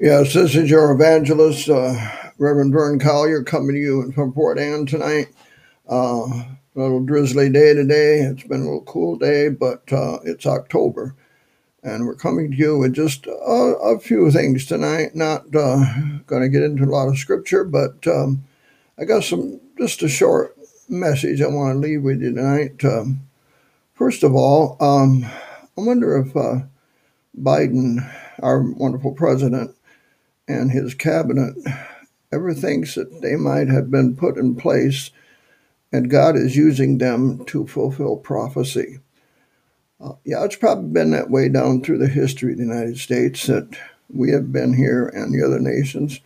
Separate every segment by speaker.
Speaker 1: Yes, this is your evangelist, uh, Reverend Vern Collier, coming to you from Port Anne tonight. Uh, a little drizzly day today. It's been a little cool day, but uh, it's October. And we're coming to you with just a, a few things tonight. Not uh, going to get into a lot of scripture, but um, I got some, just a short message I want to leave with you tonight. Um, first of all, um, I wonder if uh, Biden, our wonderful president, and his cabinet ever thinks that they might have been put in place and God is using them to fulfill prophecy. Uh, yeah, it's probably been that way down through the history of the United States that we have been here and the other nations.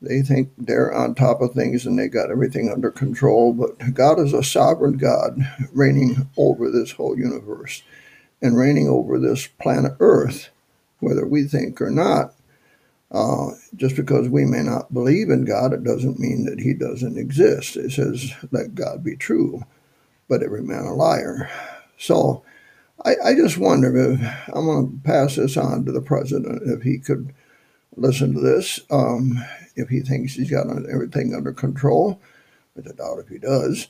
Speaker 1: They think they're on top of things and they got everything under control, but God is a sovereign God reigning over this whole universe and reigning over this planet Earth, whether we think or not. Uh, just because we may not believe in God, it doesn't mean that He doesn't exist. It says, let God be true, but every man a liar. So I, I just wonder if I'm going to pass this on to the president, if he could listen to this, um, if he thinks he's got everything under control, which I doubt if he does.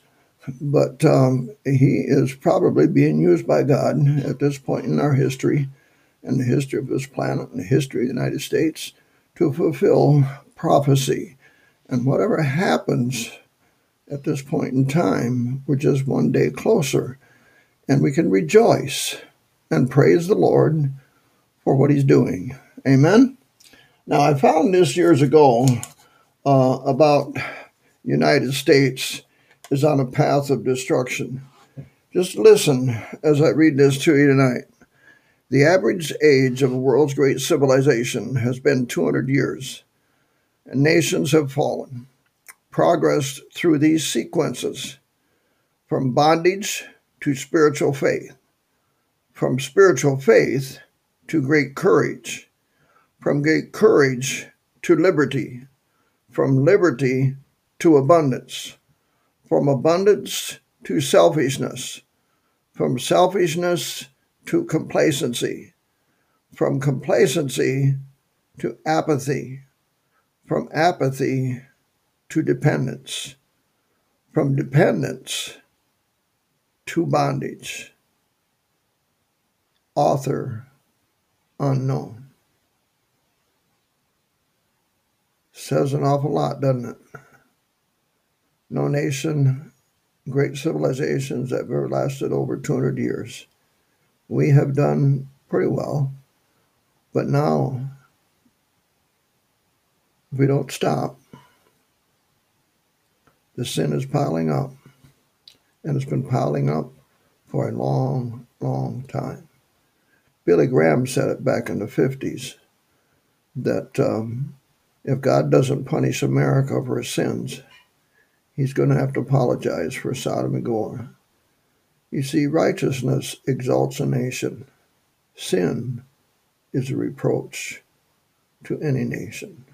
Speaker 1: But um, he is probably being used by God at this point in our history and the history of this planet and the history of the United States to fulfill prophecy. And whatever happens at this point in time, we're just one day closer. And we can rejoice and praise the Lord for what He's doing. Amen. Now, I found this years ago uh, about United States is on a path of destruction. Just listen as I read this to you tonight. The average age of a world's great civilization has been 200 years, and nations have fallen, progressed through these sequences from bondage to spiritual faith, from spiritual faith to great courage, from great courage to liberty, from liberty to abundance, from abundance to selfishness, from selfishness to complacency, from complacency to apathy, from apathy to dependence, from dependence to bondage. Author unknown. Says an awful lot, doesn't it? No nation, great civilizations that ever lasted over 200 years we have done pretty well. But now, if we don't stop, the sin is piling up. And it's been piling up for a long, long time. Billy Graham said it back in the 50s that um, if God doesn't punish America for his sins, he's going to have to apologize for Sodom and Gomorrah. You see, righteousness exalts a nation. Sin is a reproach to any nation.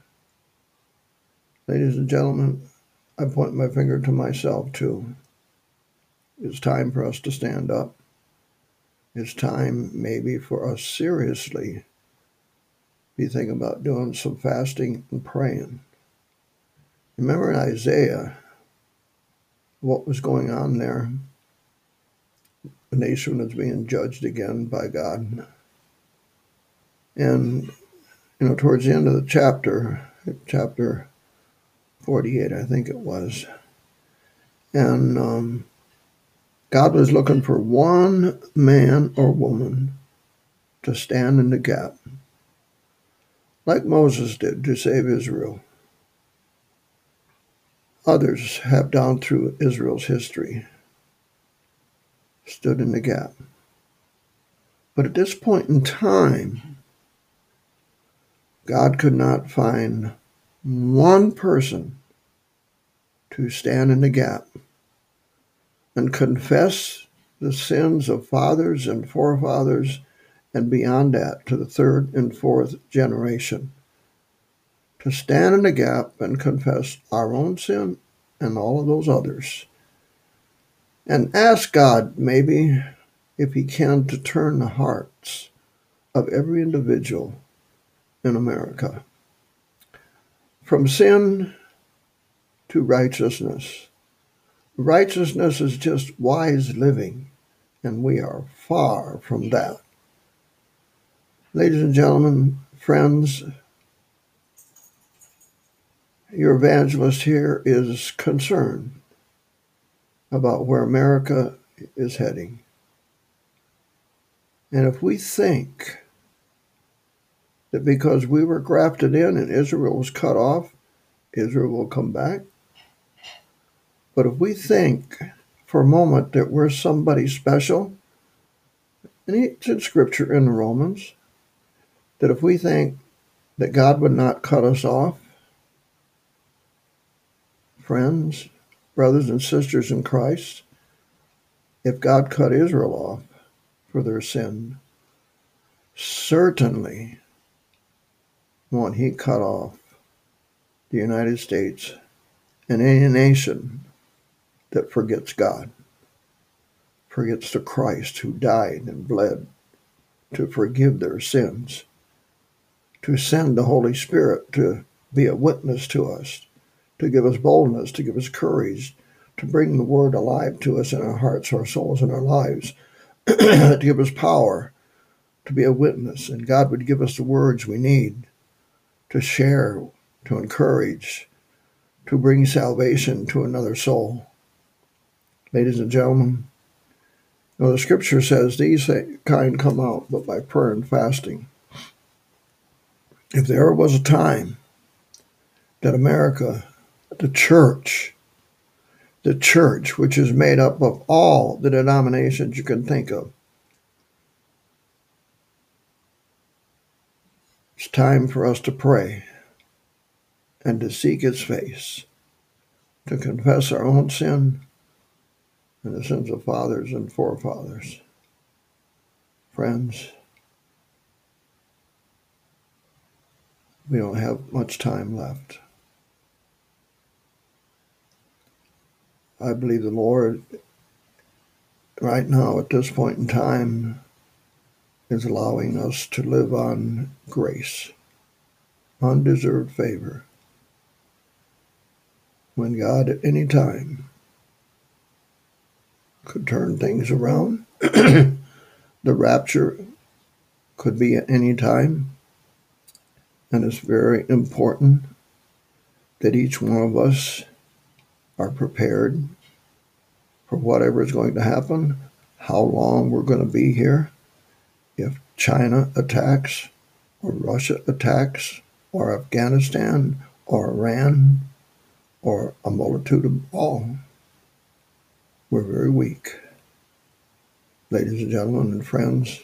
Speaker 1: Ladies and gentlemen, I point my finger to myself too. It's time for us to stand up. It's time maybe for us seriously be thinking about doing some fasting and praying. Remember in Isaiah what was going on there? The nation was being judged again by God. And, you know, towards the end of the chapter, chapter 48, I think it was, and um, God was looking for one man or woman to stand in the gap, like Moses did to save Israel. Others have down through Israel's history stood in the gap. But at this point in time, God could not find one person to stand in the gap and confess the sins of fathers and forefathers and beyond that to the third and fourth generation. To stand in the gap and confess our own sin and all of those others and ask God maybe if He can to turn the hearts of every individual in America from sin to righteousness. Righteousness is just wise living, and we are far from that. Ladies and gentlemen, friends, your evangelist here is concerned about where America is heading. And if we think that because we were grafted in and Israel was cut off, Israel will come back. But if we think for a moment that we're somebody special, and it's in scripture in Romans, that if we think that God would not cut us off, friends, brothers and sisters in Christ, if God cut Israel off for their sin, certainly won't he cut off the United States and any nation that forgets God, forgets the Christ who died and bled to forgive their sins, to send the Holy Spirit to be a witness to us, to give us boldness, to give us courage, to bring the word alive to us in our hearts, our souls, and our lives, to give us power to be a witness. And God would give us the words we need to share, to encourage, to bring salvation to another soul. Ladies and gentlemen, you know, the scripture says these kind come out but by prayer and fasting. If there was a time that America, the church, the church, which is made up of all the denominations you can think of, It's time for us to pray and to seek His face, to confess our own sin and the sins of fathers and forefathers. Friends, we don't have much time left. I believe the Lord, right now at this point in time, is allowing us to live on grace, undeserved favor. When God at any time could turn things around, the rapture could be at any time. And it's very important that each one of us are prepared for whatever is going to happen, how long we're going to be here if China attacks, or Russia attacks, or Afghanistan, or Iran, or a multitude of all, we're very weak. Ladies and gentlemen and friends,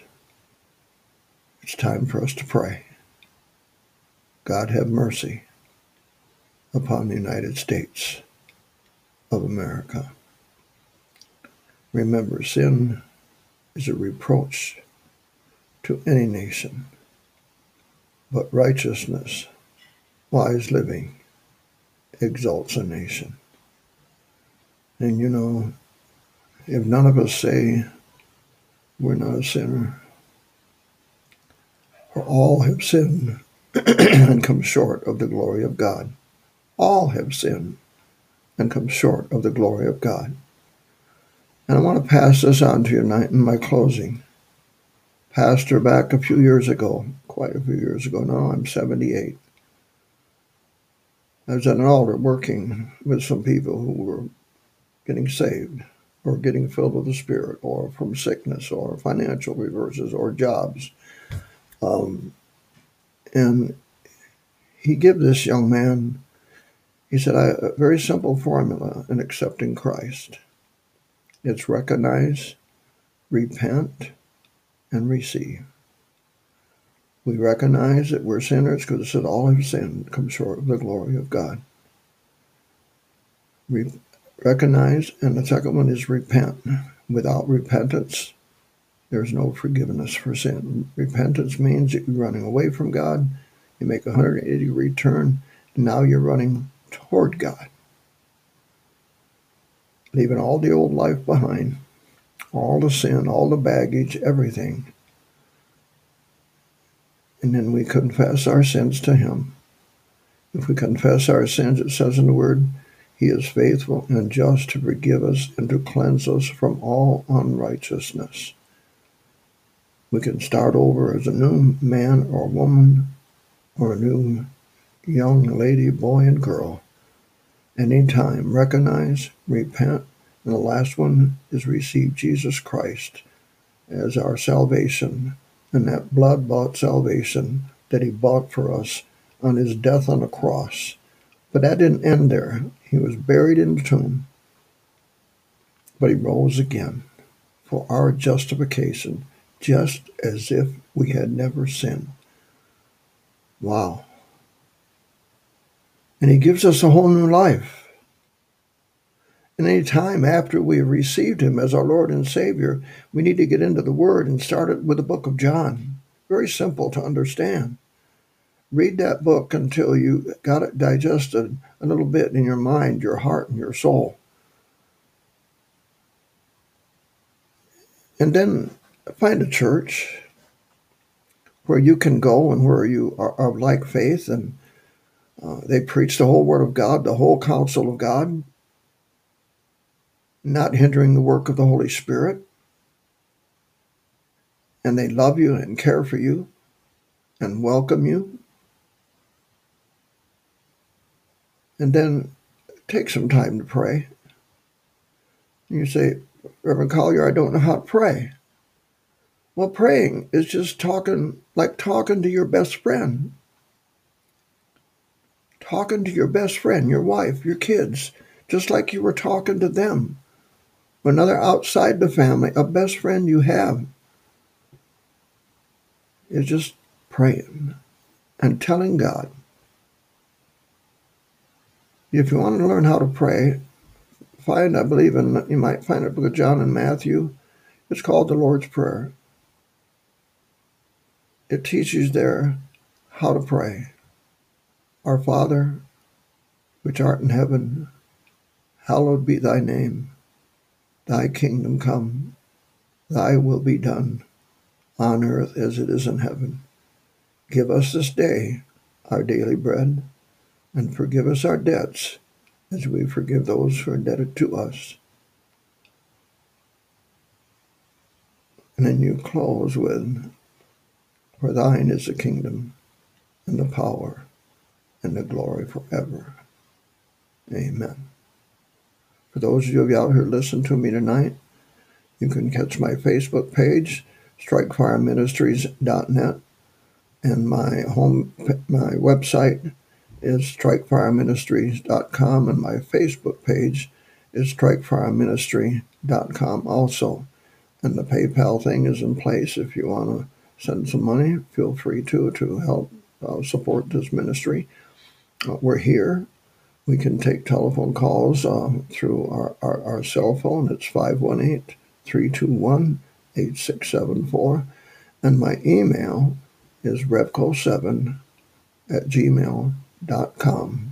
Speaker 1: it's time for us to pray. God have mercy upon the United States of America. Remember, sin is a reproach to any nation, but righteousness, wise living, exalts a nation. And you know, if none of us say we're not a sinner, for all have sinned and come short of the glory of God. All have sinned and come short of the glory of God. And I want to pass this on to you tonight in my closing pastor back a few years ago, quite a few years ago now. I'm 78. I was at an altar working with some people who were getting saved or getting filled with the Spirit or from sickness or financial reverses or jobs. Um, and he gave this young man, he said, a very simple formula in accepting Christ. It's recognize, repent, and receive. We recognize that we're sinners because it said all have sinned come short of the glory of God. We recognize, and the second one is repent. Without repentance, there's no forgiveness for sin. Repentance means that you're running away from God, you make a 180 degree turn, and now you're running toward God. Leaving all the old life behind all the sin, all the baggage, everything. And then we confess our sins to Him. If we confess our sins, it says in the Word, He is faithful and just to forgive us and to cleanse us from all unrighteousness. We can start over as a new man or woman or a new young lady, boy, and girl. Anytime, recognize, repent, and the last one is receive Jesus Christ as our salvation and that blood bought salvation that He bought for us on His death on the cross. But that didn't end there. He was buried in the tomb, but He rose again for our justification, just as if we had never sinned. Wow. And He gives us a whole new life. And any time after we have received Him as our Lord and Savior, we need to get into the Word and start it with the book of John. Very simple to understand. Read that book until you got it digested a little bit in your mind, your heart, and your soul. And then find a church where you can go and where you are of like faith and uh, they preach the whole Word of God, the whole counsel of God, not hindering the work of the Holy Spirit. And they love you and care for you and welcome you. And then take some time to pray. You say, Reverend Collier, I don't know how to pray. Well, praying is just talking like talking to your best friend. Talking to your best friend, your wife, your kids, just like you were talking to them another outside the family, a best friend you have, is just praying and telling God. If you want to learn how to pray, find, I believe, in you might find it book of John and Matthew. It's called the Lord's Prayer. It teaches there how to pray. Our Father, which art in heaven, hallowed be thy name. Thy kingdom come, thy will be done, on earth as it is in heaven. Give us this day our daily bread, and forgive us our debts as we forgive those who are indebted to us. And then you close with, For thine is the kingdom, and the power, and the glory forever. Amen. For those of you out here listening to me tonight, you can catch my Facebook page, strikefireministries.net, and my home my website is strikefireministries.com, and my Facebook page is strikefireministry.com also. And the PayPal thing is in place. If you want to send some money, feel free to to help uh, support this ministry. We're here we can take telephone calls uh, through our, our, our, cell phone. It's 518 321 8674. And my email is revco7 at gmail.com.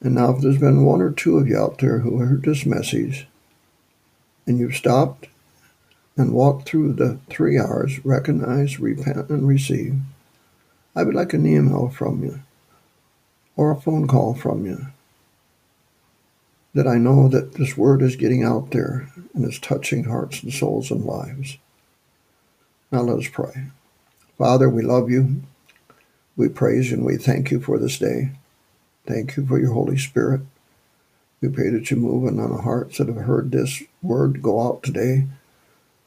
Speaker 1: And now, if there's been one or two of you out there who heard this message and you've stopped and walked through the three R's recognize, repent, and receive, I would like an email from you or a phone call from you that I know that this word is getting out there and is touching hearts and souls and lives. Now let us pray. Father, we love you. We praise you and we thank you for this day. Thank you for your Holy Spirit. We pray that you move in on the hearts that have heard this word go out today,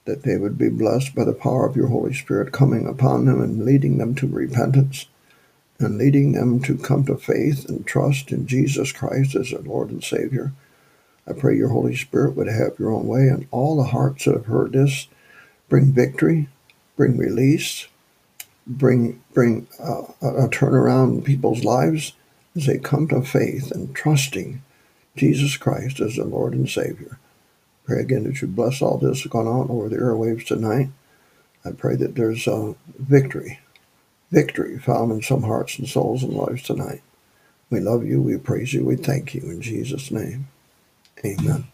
Speaker 1: that they would be blessed by the power of your Holy Spirit coming upon them and leading them to repentance and leading them to come to faith and trust in Jesus Christ as their Lord and Savior. I pray your Holy Spirit would have your own way and all the hearts that have heard this bring victory, bring release, bring bring uh, a turnaround in people's lives as they come to faith and trusting Jesus Christ as their Lord and Savior. Pray again that you bless all this going on over the airwaves tonight. I pray that there's a victory victory found in some hearts and souls and lives tonight. We love you, we praise you, we thank you in Jesus' name. Amen.